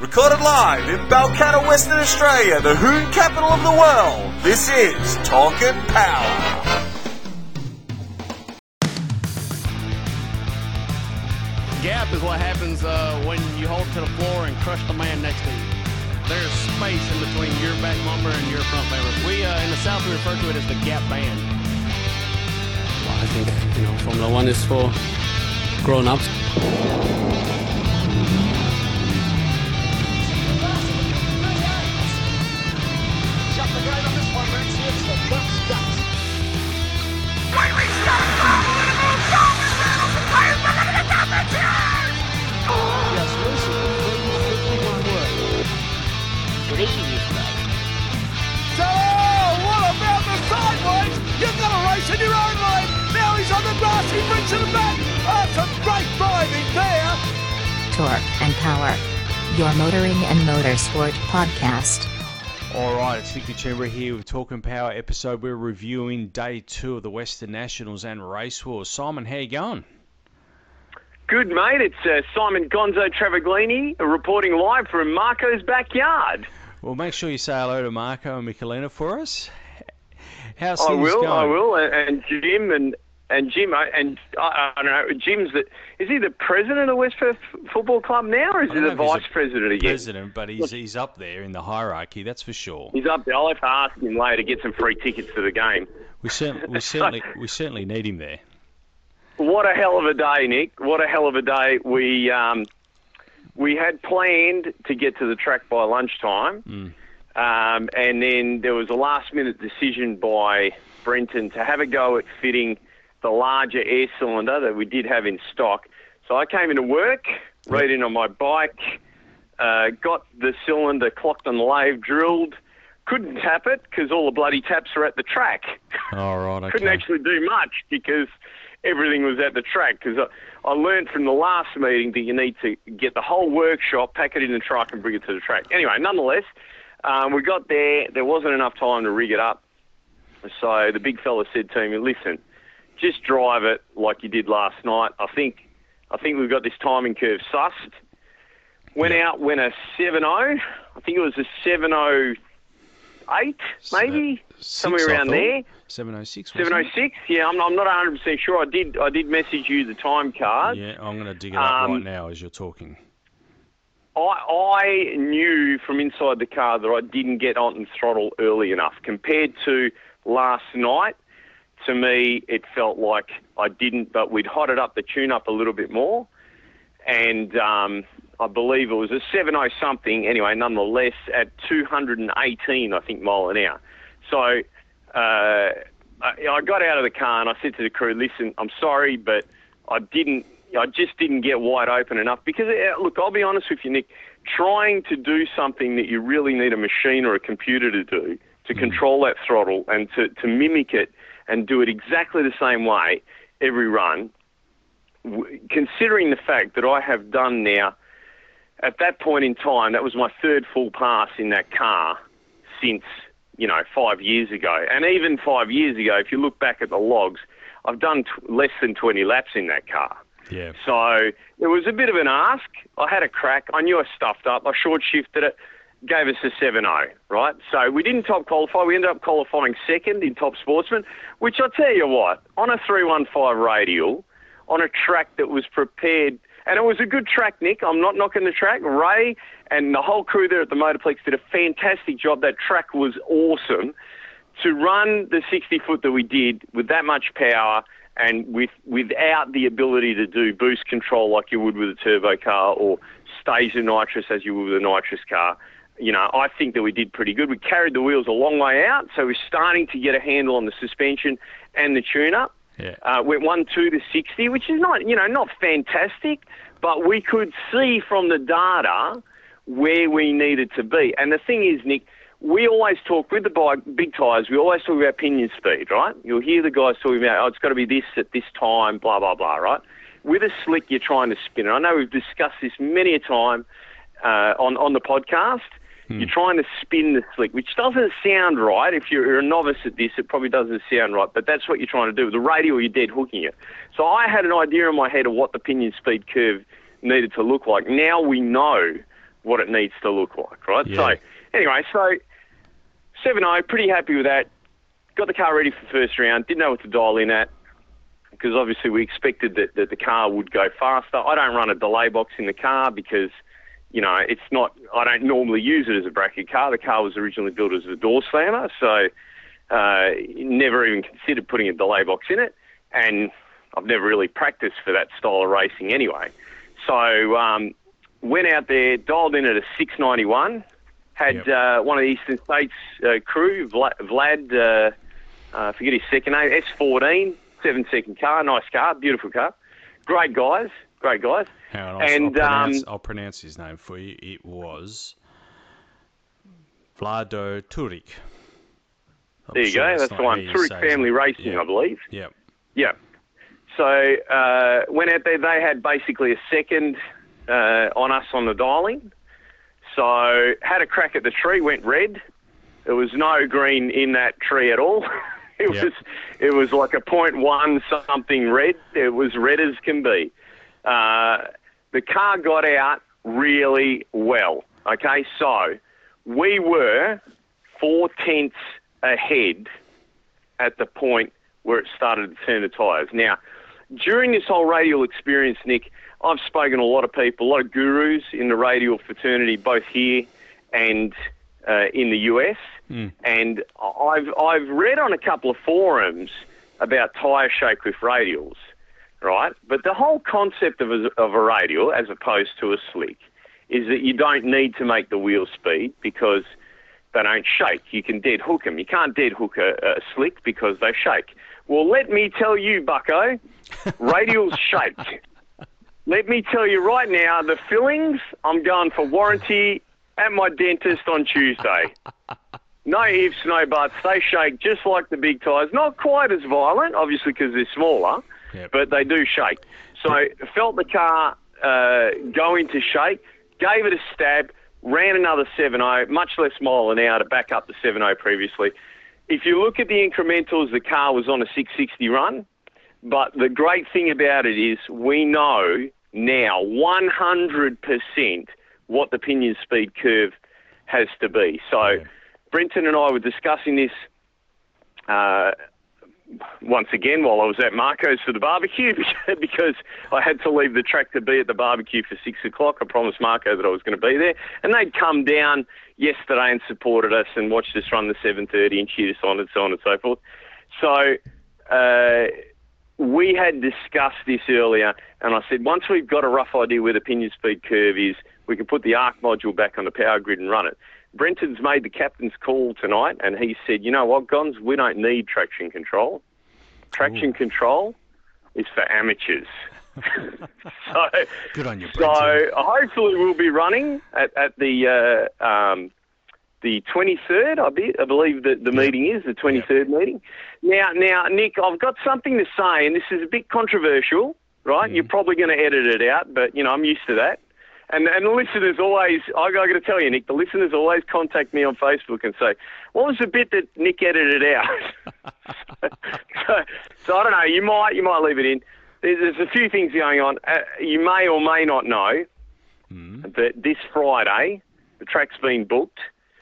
Recorded live in Balcatta, Western Australia, the Hoon capital of the world. This is Talking Power. Gap is what happens uh, when you hold to the floor and crush the man next to you. There's space in between your back bumper and your front bumper. We uh, in the South we refer to it as the gap band. Well, I think you know Formula One is for grown-ups. Power. Your motoring and motorsport podcast. All right, it's Nick Chamber here with Talking Power episode. We're reviewing day two of the Western Nationals and Race Wars. Simon, how you going? Good, mate. It's uh, Simon Gonzo Travaglini reporting live from Marco's backyard. Well, make sure you say hello to Marco and Michelina for us. How's I things will, going? I will, and, and Jim and and Jim and I, I don't know. Jim's the is he the president of West Perth Football Club now, or is he the know if he's vice president again? President, but he's he's up there in the hierarchy. That's for sure. He's up there. I'll have to ask him later to get some free tickets to the game. We certainly we certainly we certainly need him there. What a hell of a day, Nick! What a hell of a day. We um, we had planned to get to the track by lunchtime, um, and then there was a last-minute decision by Brenton to have a go at fitting the larger air cylinder that we did have in stock. So I came into work, rode in on my bike, uh, got the cylinder clocked on the lathe, drilled. Couldn't tap it because all the bloody taps were at the track All right, okay. couldn't actually do much because everything was at the track. Because I, I learned from the last meeting that you need to get the whole workshop, pack it in the truck, and bring it to the track. Anyway, nonetheless, um, we got there. There wasn't enough time to rig it up. So the big fella said to me, "Listen, just drive it like you did last night. I think, I think we've got this timing curve sussed." Went out, went a 7.0. I think it was a 7.08, maybe Six, somewhere around there. 706. Seven oh six. Yeah, I'm, I'm not 100 percent sure. I did I did message you the time card. Yeah, I'm going to dig it up Um, right now as you're talking. I I knew from inside the car that I didn't get on and throttle early enough compared to last night. To me, it felt like I didn't, but we'd hotted up the tune up a little bit more, and um, I believe it was a 70 something. Anyway, nonetheless, at 218, I think mile an hour. So uh, I, I got out of the car and I said to the crew, "Listen, I'm sorry, but I didn't. I just didn't get wide open enough because uh, look, I'll be honest with you, Nick. Trying to do something that you really need a machine or a computer to do to control that throttle and to, to mimic it and do it exactly the same way every run, w- considering the fact that I have done now, at that point in time, that was my third full pass in that car since, you know, five years ago. And even five years ago, if you look back at the logs, I've done t- less than 20 laps in that car. Yeah. So it was a bit of an ask. I had a crack. I knew I stuffed up. I short shifted it, gave us a 7 0, right? So we didn't top qualify. We ended up qualifying second in top sportsman, which I'll tell you what, on a 315 radial, on a track that was prepared, and it was a good track, Nick. I'm not knocking the track. Ray and the whole crew there at the Motorplex did a fantastic job. That track was awesome. To run the 60 foot that we did with that much power and with without the ability to do boost control like you would with a turbo car or stager nitrous as you would with a nitrous car, you know, I think that we did pretty good. We carried the wheels a long way out, so we're starting to get a handle on the suspension and the tune-up. Yeah. Uh, went one two to sixty, which is not you know not fantastic, but we could see from the data where we needed to be. And the thing is, Nick, we always talk with the bike, big tyres. We always talk about pinion speed, right? You'll hear the guys talking about, oh, it's got to be this at this time, blah blah blah, right? With a slick, you're trying to spin it. I know we've discussed this many a time uh, on on the podcast. Hmm. You're trying to spin the slick, which doesn't sound right. If you're a novice at this, it probably doesn't sound right, but that's what you're trying to do. With the radial, you're dead hooking it. So I had an idea in my head of what the pinion speed curve needed to look like. Now we know what it needs to look like, right? Yeah. So anyway, so 7-0, pretty happy with that. Got the car ready for the first round. Didn't know what to dial in at because obviously we expected that, that the car would go faster. I don't run a delay box in the car because, you know, it's not. I don't normally use it as a bracket car. The car was originally built as a door slammer, so uh, never even considered putting a delay box in it, and I've never really practiced for that style of racing anyway. So um, went out there, dialed in at a 691. Had Yep. uh, one of the Eastern States uh, crew, Vlad, uh, uh, forget his second name, S14, seven second car, nice car, beautiful car. Great guys, great guys. I'll, And, I'll, pronounce, um, I'll pronounce his name for you. It was Vlado Turik. I'm There you sure go, that's the one. how you Turek say his Family name. Racing, Yeah. I believe. Yeah. Yeah. So uh, went out there. They had basically a second uh, on us on the dialing. So had a crack at the tree. Went red. There was no green in that tree at all. it Yep. was it was like a point one something red. It was red as can be. Uh, the car got out really well. Okay, so we were four tenths ahead at the point where it started to turn the tyres. Now, during this whole radial experience, Nick, I've spoken to a lot of people, a lot of gurus in the radial fraternity, both here and uh, in the US. And I've I've read on a couple of forums about tyre shake with radials, right? But the whole concept of a, of a radial, as opposed to a slick, is that you don't need to make the wheel speed because they don't shake. You can dead hook them. You can't dead hook a, a slick because they shake. Well, let me tell you, Bucko, radials shake. Let me tell you right now, the fillings, I'm going for warranty at my dentist on Tuesday. No ifs, no buts. They shake just like the big tyres. Not quite as violent, obviously, because they're smaller, Yep. but they do shake. So felt the car uh, go into shake, gave it a stab, ran another 7.0, much less mile an hour to back up the 7.0 previously. If you look at the incrementals, the car was on a 660 run. But the great thing about it is we know now 100% what the pinion speed curve has to be. So Brenton and I were discussing this uh, once again while I was at Marco's for the barbecue because I had to leave the track to be at the barbecue for six o'clock. I promised Marco that I was going to be there, and they'd come down yesterday and supported us and watched us run the 7:30 and cheered us on and so on and so forth. So. Uh, we had discussed this earlier, and I said once we've got a rough idea where the pinion speed curve is, we can put the arc module back on the power grid and run it. Brenton's made the captain's call tonight, and he said, "You know what, Gons? We don't need traction control. Traction control is for amateurs." so, Good on you, Brenton. so hopefully we'll be running at, at the uh, um, the 23rd. I, be, I believe that the meeting is the 23rd meeting. Now, now, Nick, I've got something to say, and this is a bit controversial, right? You're probably going to edit it out, but you know I'm used to that. And and the listeners always, I got to tell you, Nick, the listeners always contact me on Facebook and say, "What was the bit that Nick edited out?" so, so I don't know. You might you might leave it in. There's, there's a few things going on. Uh, you may or may not know that this Friday the track's been booked.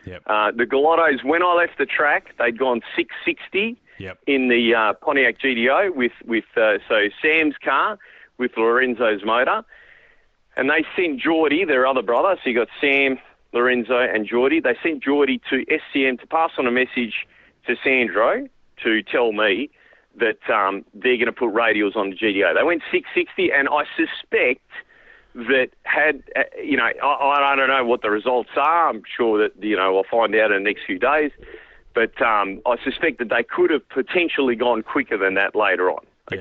Yep. Uh, the Galottos, when I left the track, they'd gone 660 Yep. in the uh, Pontiac GTO with with uh, so Sam's car with Lorenzo's motor, and they sent Geordie, their other brother. So you got Sam, Lorenzo, and Geordie. They sent Geordie to SCM to pass on a message to Sandro to tell me that um, they're going to put radials on the GTO. They went 660, and I suspect that had uh, you know I, I don't know what the results are. I'm sure that you know I'll find out in the next few days. But um, I suspect that they could have potentially gone quicker than that later on. Yeah.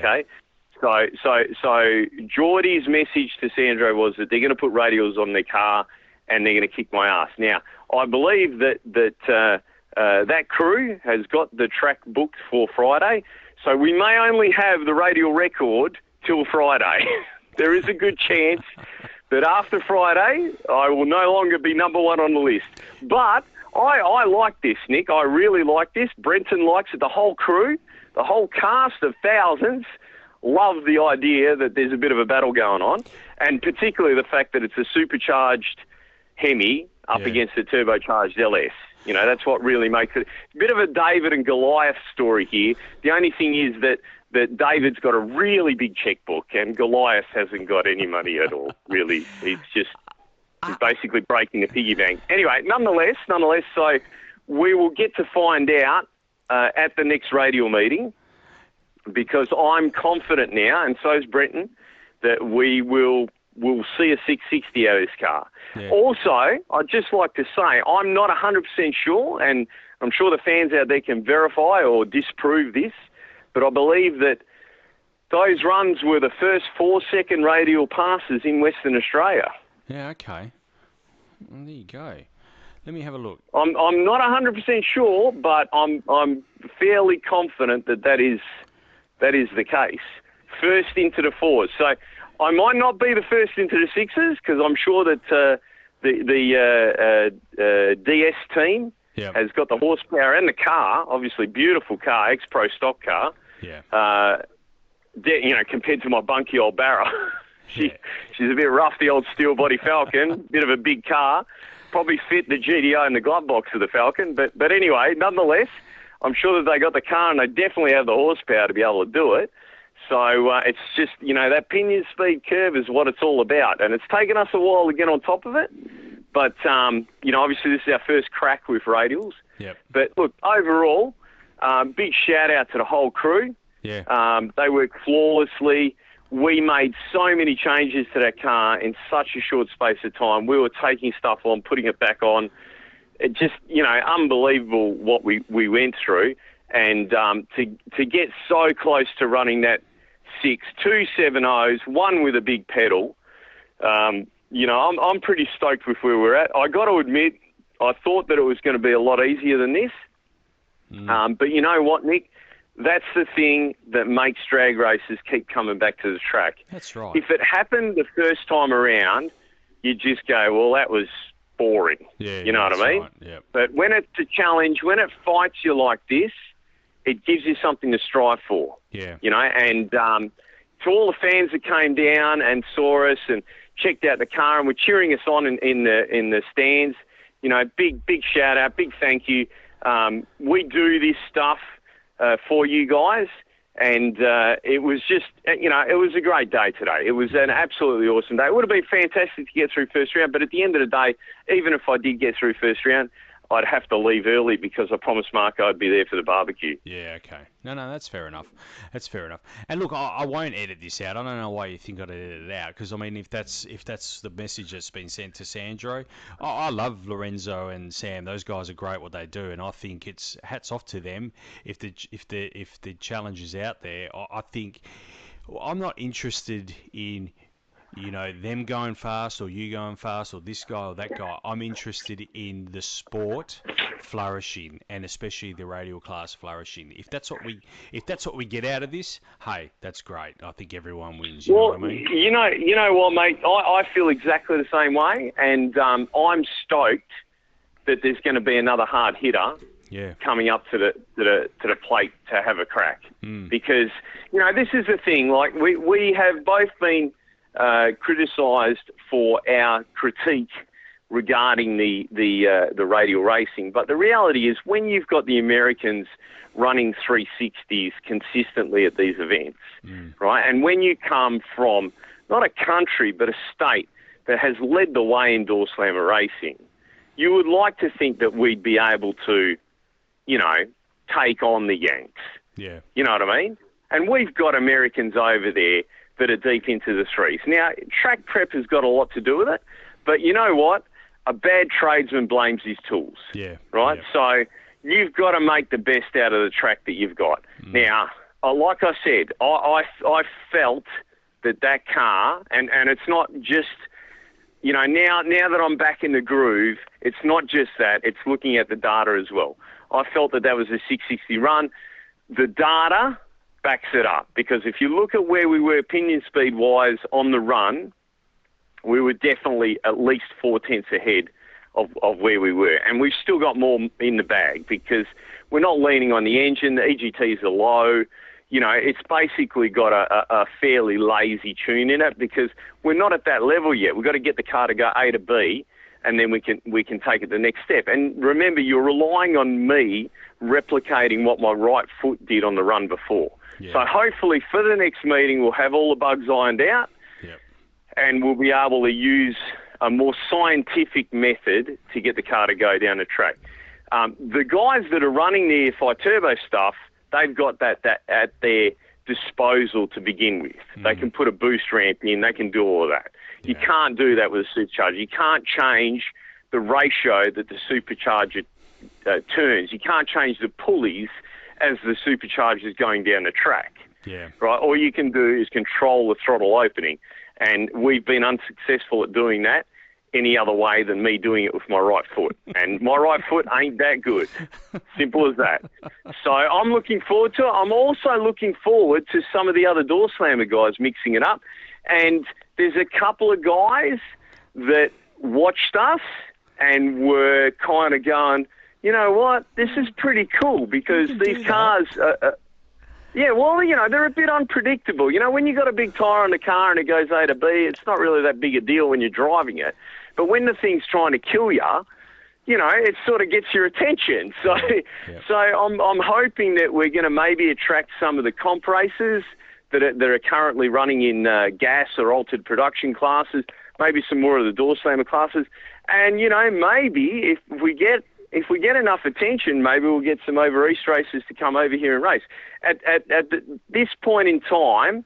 So, so, so Geordie's message to Sandro was that they're going to put radials on their car and they're going to kick my ass. Now, I believe that that uh, uh, that crew has got the track booked for Friday, so we may only have the radial record till Friday. there is a good chance that after Friday, I will no longer be number one on the list. But I, I like this, Nick. I really like this. Brenton likes it. The whole crew, the whole cast of thousands love the idea that there's a bit of a battle going on, and particularly the fact that it's a supercharged Hemi up Yeah. against a turbocharged LS. You know, that's what really makes it a bit of a David and Goliath story here. The only thing is that that David's got a really big checkbook and Goliath hasn't got any money at all. Really, he's just he's basically breaking the piggy bank. Anyway, nonetheless, nonetheless, so we will get to find out uh, at the next radial meeting because I'm confident now, and so is Brenton, that we will will see a 660 out of this car. Yeah. Also, I'd just like to say I'm not 100% sure, and I'm sure the fans out there can verify or disprove this, but I believe that those runs were the first four second radial passes in Western Australia. Yeah, okay. Well, there you go. Let me have a look. I'm I'm not 100% sure, but I'm I'm fairly confident that that is that is the case. First into the fours, so I might not be the first into the sixes because I'm sure that uh, the the uh, uh, uh, DS team has got the horsepower and the car. Obviously, beautiful car, ex pro stock car. Yeah. Uh, de- you know, compared to my bunky old Barra. she, Yeah. She's a bit rough, the old steel body Falcon, bit of a big car. Probably fit the GTO in the glove box of the Falcon. But, but anyway, nonetheless, I'm sure that they got the car and they definitely have the horsepower to be able to do it. So uh, it's just, you know, that pinion speed curve is what it's all about. And it's taken us a while to get on top of it. But, um, you know, obviously this is our first crack with radials. Yep. But look, overall, um, big shout out to the whole crew. Yeah. Um, they worked flawlessly. We made so many changes to that car in such a short space of time. We were taking stuff on, putting it back on. It just, you know, unbelievable what we, we went through. And um, to to get so close to running that six, two seven O's, one with a big pedal, um, you know, I'm, I'm pretty stoked with where we're at. I got to admit, I thought that it was going to be a lot easier than this. Um, but you know what, Nick? That's the thing that makes drag races keep coming back to the track. That's right. If it happened the first time around, you just go, well, that was boring. yeah. you know what I mean? Right. Yep. But when it's a challenge, when it fights you like this, it gives you something to strive for Yeah. you know, and um, to all the fans that came down and saw us and checked out the car and were cheering us on in, in the in the stands, you know, big big shout out, big thank you. Um, we do this stuff uh, for you guys, and uh, it was just, uh, you know, it was a great day today. It was an absolutely awesome day. It would have been fantastic to get through first round, but at the end of the day, even if I did get through first round, I'd have to leave early because I promised Mark I'd be there for the barbecue. Yeah, okay. No, no, that's fair enough. That's fair enough. And look, I, I won't edit this out. I don't know why you think I'd edit it out, because I mean, if that's if that's the message that's been sent to Sandro, I, I love Lorenzo and Sam. Those guys are great what they do, and I think it's hats off to them. If the if the if the challenge is out there, I, I think I'm not interested in you know, them going fast or you going fast or this guy or that guy. I'm interested in the sport flourishing and especially the radial class flourishing. If that's what we if that's what we get out of this, hey, that's great. I think everyone wins. You well, know what I mean? you know, you know what, mate? I, I feel exactly the same way, and um, I'm stoked that there's going to be another hard hitter Yeah. coming up to the to the to the plate to have a crack. Mm. Because you know this is the thing. Like we we have both been uh, criticised for our critique regarding the the uh, the radial racing, but the reality is when you've got the Americans running 360s consistently at these events, right, and when you come from not a country but a state that has led the way in door slammer racing, you would like to think that we'd be able to, you know, take on the Yanks. Yeah. You know what I mean? And we've got Americans over there that are deep into the threes. Now, track prep has got a lot to do with it, but you know what? A bad tradesman blames his tools, Yeah. right? Yeah. So you've got to make the best out of the track that you've got. Now, uh, like I said, I, I, I felt that that car, and, and it's not just you know, now now that I'm back in the groove, it's not just that; it's looking at the data as well. I felt that that was a 660 run. The data backs it up because if you look at where we were pinion speed wise on the run, we were definitely at least four tenths ahead of, of where we were, and we've still got more in the bag because we're not leaning on the engine. The EGTs are low you know, it's basically got a, a, a fairly lazy tune in it because we're not at that level yet. We've got to get the car to go A to B, and then we can we can take it the next step. And remember, you're relying on me replicating what my right foot did on the run before. Yeah. So hopefully, for the next meeting, we'll have all the bugs ironed out, Yep. and we'll be able to use a more scientific method to get the car to go down the track. Um, the guys that are running the EFI Turbo stuff, they've got that, that at their disposal to begin with. They can put a boost ramp in, they can do all of that. You can't do that with a supercharger. You can't change the ratio that the supercharger uh, turns. You can't change the pulleys as the supercharger is going down the track Yeah. right? All you can do is control the throttle opening, and we've been unsuccessful at doing that any other way than me doing it with my right foot. And my right foot ain't that good. Simple as that. So I'm looking forward to it. I'm also looking forward to some of the other door slammer guys mixing it up. And there's a couple of guys that watched us and were kind of going, you know what, this is pretty cool because these cars are, are, yeah, well, you know, they're a bit unpredictable. You know, when you got a big tyre on the car and it goes A to B, it's not really that big a deal when you're driving it. But when the thing's trying to kill you, you know, it sort of gets your attention. So, so I'm I'm hoping that we're going to maybe attract some of the comp races that are, that are currently running in uh, gas or altered production classes, maybe some more of the door slammer classes, and you know, maybe if we get if we get enough attention, maybe we'll get some over east racers to come over here and race. At at, at the, this point in time,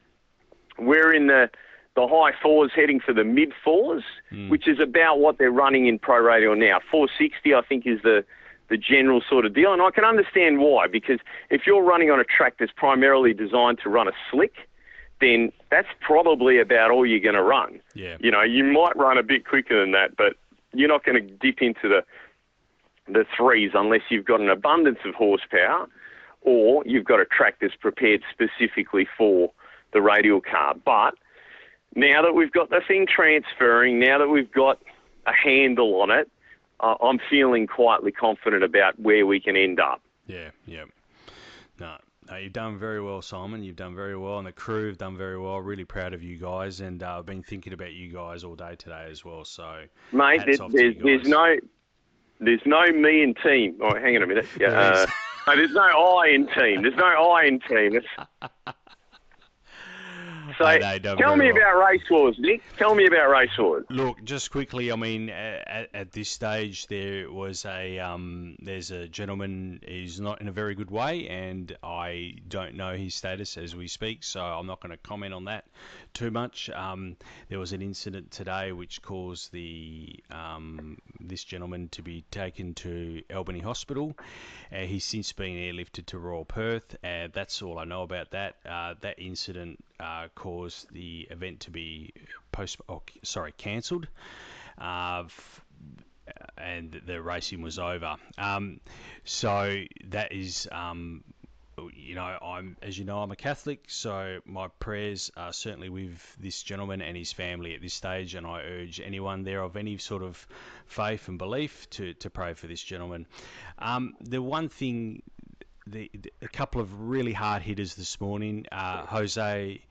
we're in the the high fours heading for the mid fours, hmm. which is about what they're running in pro radial now. 460, I think, is the the general sort of deal, and I can understand why. Because if you're running on a track that's primarily designed to run a slick, then that's probably about all you're going to run. Yeah. You know, you might run a bit quicker than that, but you're not going to dip into the the threes unless you've got an abundance of horsepower or you've got a track that's prepared specifically for the radial car. But now that we've got the thing transferring, now that we've got a handle on it, uh, I'm feeling quietly confident about where we can end up. Yeah, yeah. No, no, you've done very well, Simon. You've done very well, and the crew have done very well. Really proud of you guys, and uh, I've been thinking about you guys all day today as well. So, Mate, hats there, off to there's, there's no there's no me in team. Oh, hang on a minute. Yeah, uh, no, there's no I in team. There's no I in team. It's, so Hey, they done tell me well. about race wars, Nick. Tell me about race wars. Look, just quickly, I mean, at, at this stage, there was a um, there's a gentleman who's not in a very good way, and I don't know his status as we speak, so I'm not going to comment on that too much. Um, there was an incident today which caused the um, this gentleman to be taken to Albany Hospital. Uh, he's since been airlifted to Royal Perth. Uh, that's all I know about that. Uh, that incident uh, caused the event to be post, oh, sorry, cancelled. Uh, f- and the racing was over. Um, so that is, um, you know, I'm as you know, I'm a Catholic, so my prayers are certainly with this gentleman and his family at this stage, and I urge anyone there of any sort of faith and belief to, to pray for this gentleman. Um, the one thing, the, the a couple of really hard hitters this morning. Uh, Jose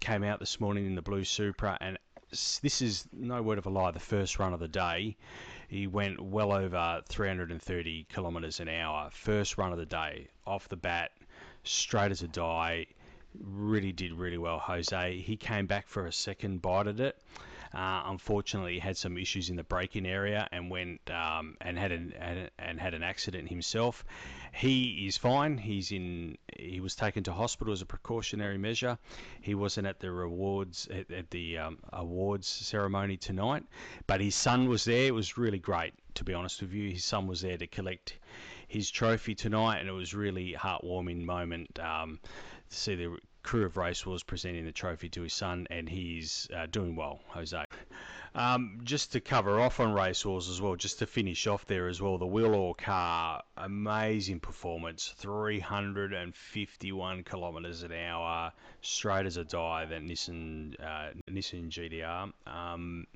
came out this morning in the blue Supra, and this is no word of a lie. The first run of the day, he went well over 330 kilometres an hour. First run of the day, off the bat, straight as a die. Really did really well, Jose. He came back for a second bite at it. Uh, unfortunately, had some issues in the braking area and went um, and had an and, had an accident himself. He is fine. He's in. He was taken to hospital as a precautionary measure. He wasn't at the rewards at, at the um, awards ceremony tonight, but his son was there. It was really great, to be honest with you. His son was there to collect his trophy tonight, and it was really heartwarming moment um, to see the crew of Race Wars presenting the trophy to his son, and he's uh, doing well, Jose. Um, just to cover off on Race Wars as well, just to finish off there as well, the Wheel Or car, amazing performance, 351 kilometres an hour, straight as a die, that Nissan uh, Nissan GT-R. Um,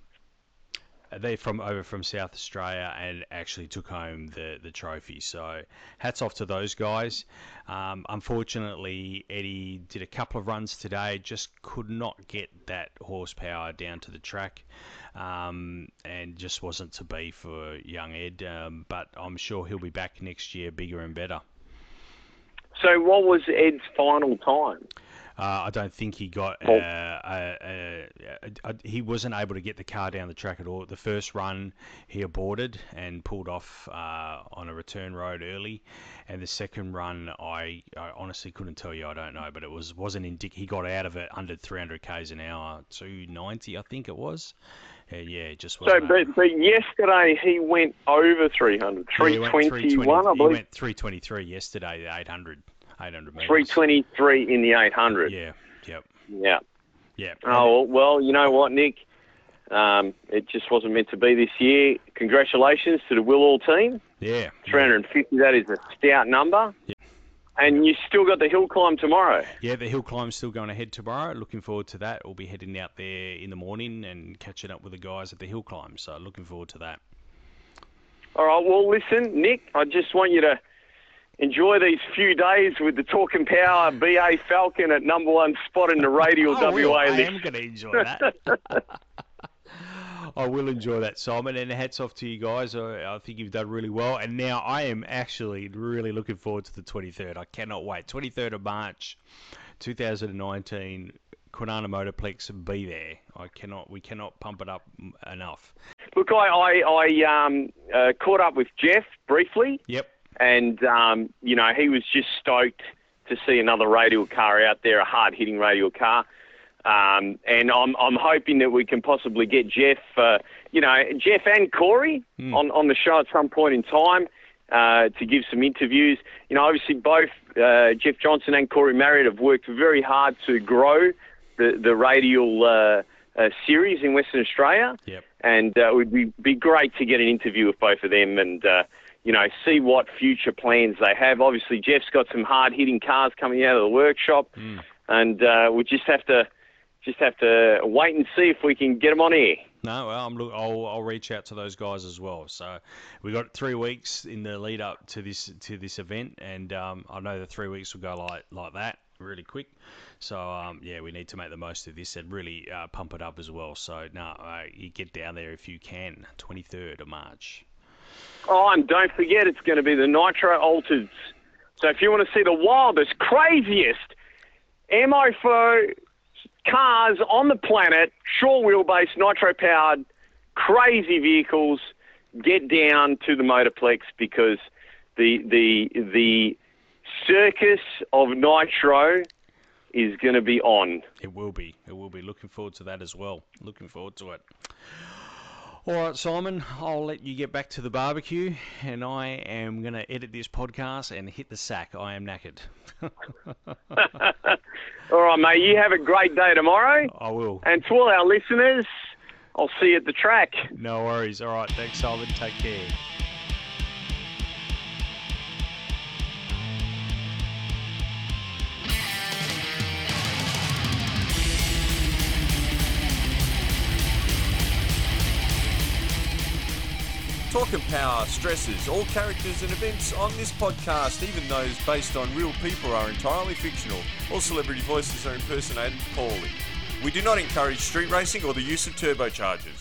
they're from over from South Australia and actually took home the, the trophy. So hats off to those guys. Um, unfortunately, Eddie did a couple of runs today, just could not get that horsepower down to the track. Um, and just wasn't to be for young Ed. Um, but I'm sure he'll be back next year, bigger and better. So, what was Ed's final time? Uh, I don't think he got. Uh, uh, uh, he wasn't able to get the car down the track at all. The first run, he aborted and pulled off uh, on a return road early, and the second run, I, I, honestly couldn't tell you. I don't know, but it was wasn't indic- He got out of it under 300 k's an hour, 290, I think it was. And yeah, just so. But, but, yesterday he went over 300, 321, yeah, I believe. He went 323 yesterday, 800. 800 meters. 323 in the 800. Yeah, yep. Yeah. Yeah. Oh, well, you know what, Nick? Um, it just wasn't meant to be this year. Congratulations to the Will All team. Yeah. 350, that is a stout number. Yeah. And you still got the hill climb tomorrow. Yeah, the hill climb's still going ahead tomorrow. Looking forward to that. We'll be heading out there in the morning and catching up with the guys at the hill climb. So looking forward to that. All right. Well, listen, Nick. I just want you to enjoy these few days with the Talking Power BA Falcon at number one spot in the radial oh, WA list. I am going to enjoy that. I will enjoy that, Simon. And hats off to you guys. I, I, think you've done really well. And now I am actually really looking forward to the 23rd. I cannot wait. 23rd of March, 2019. Kwinana Motorplex be there. I cannot. We cannot pump it up enough. Look, I I, I um, uh, caught up with Jeff briefly. Yep and um, you know he was just stoked to see another radial car out there, a hard hitting radial car. Um, and I'm I'm hoping that we can possibly get Jeff, uh, you know, Jeff and Corey mm. on on the show at some point in time. Uh, to give some interviews. You know, obviously both uh, Jeff Johnson and Corey Marriott have worked very hard to grow the the radial uh, uh series in Western Australia. Yep. And uh, it would be, be great to get an interview with both of them and uh, you know, see what future plans they have. Obviously, Jeff's got some hard hitting cars coming out of the workshop, mm. and uh, we just have to just have to wait and see if we can get them on air. No, well, I'm look. I'll, I'll reach out to those guys as well. So we've got three weeks in the lead up to this to this event, and um, I know the three weeks will go like like that really quick. So um, yeah, we need to make the most of this and really uh, pump it up as well. So no, uh, you get down there if you can. 23rd of March. Oh, and don't forget, it's going to be the Nitro Altereds. So if you want to see the wildest, craziest MO4 cars on the planet, short wheelbase, nitro powered, crazy vehicles, get down to the Motorplex because the the the circus of nitro is going to be on. It will be. It will be. Looking forward to that as well. Looking forward to it. All right, Simon, I'll let you get back to the barbecue, and I am going to edit this podcast and hit the sack. I am knackered. all right, mate. You have a great day tomorrow. I will. And to all our listeners, I'll see you at the track. No worries. All right. Thanks, Simon. Take care. Talking Power stresses all characters and events on this podcast, even those based on real people, are entirely fictional. All celebrity voices are impersonated poorly. We do not encourage street racing or the use of turbochargers.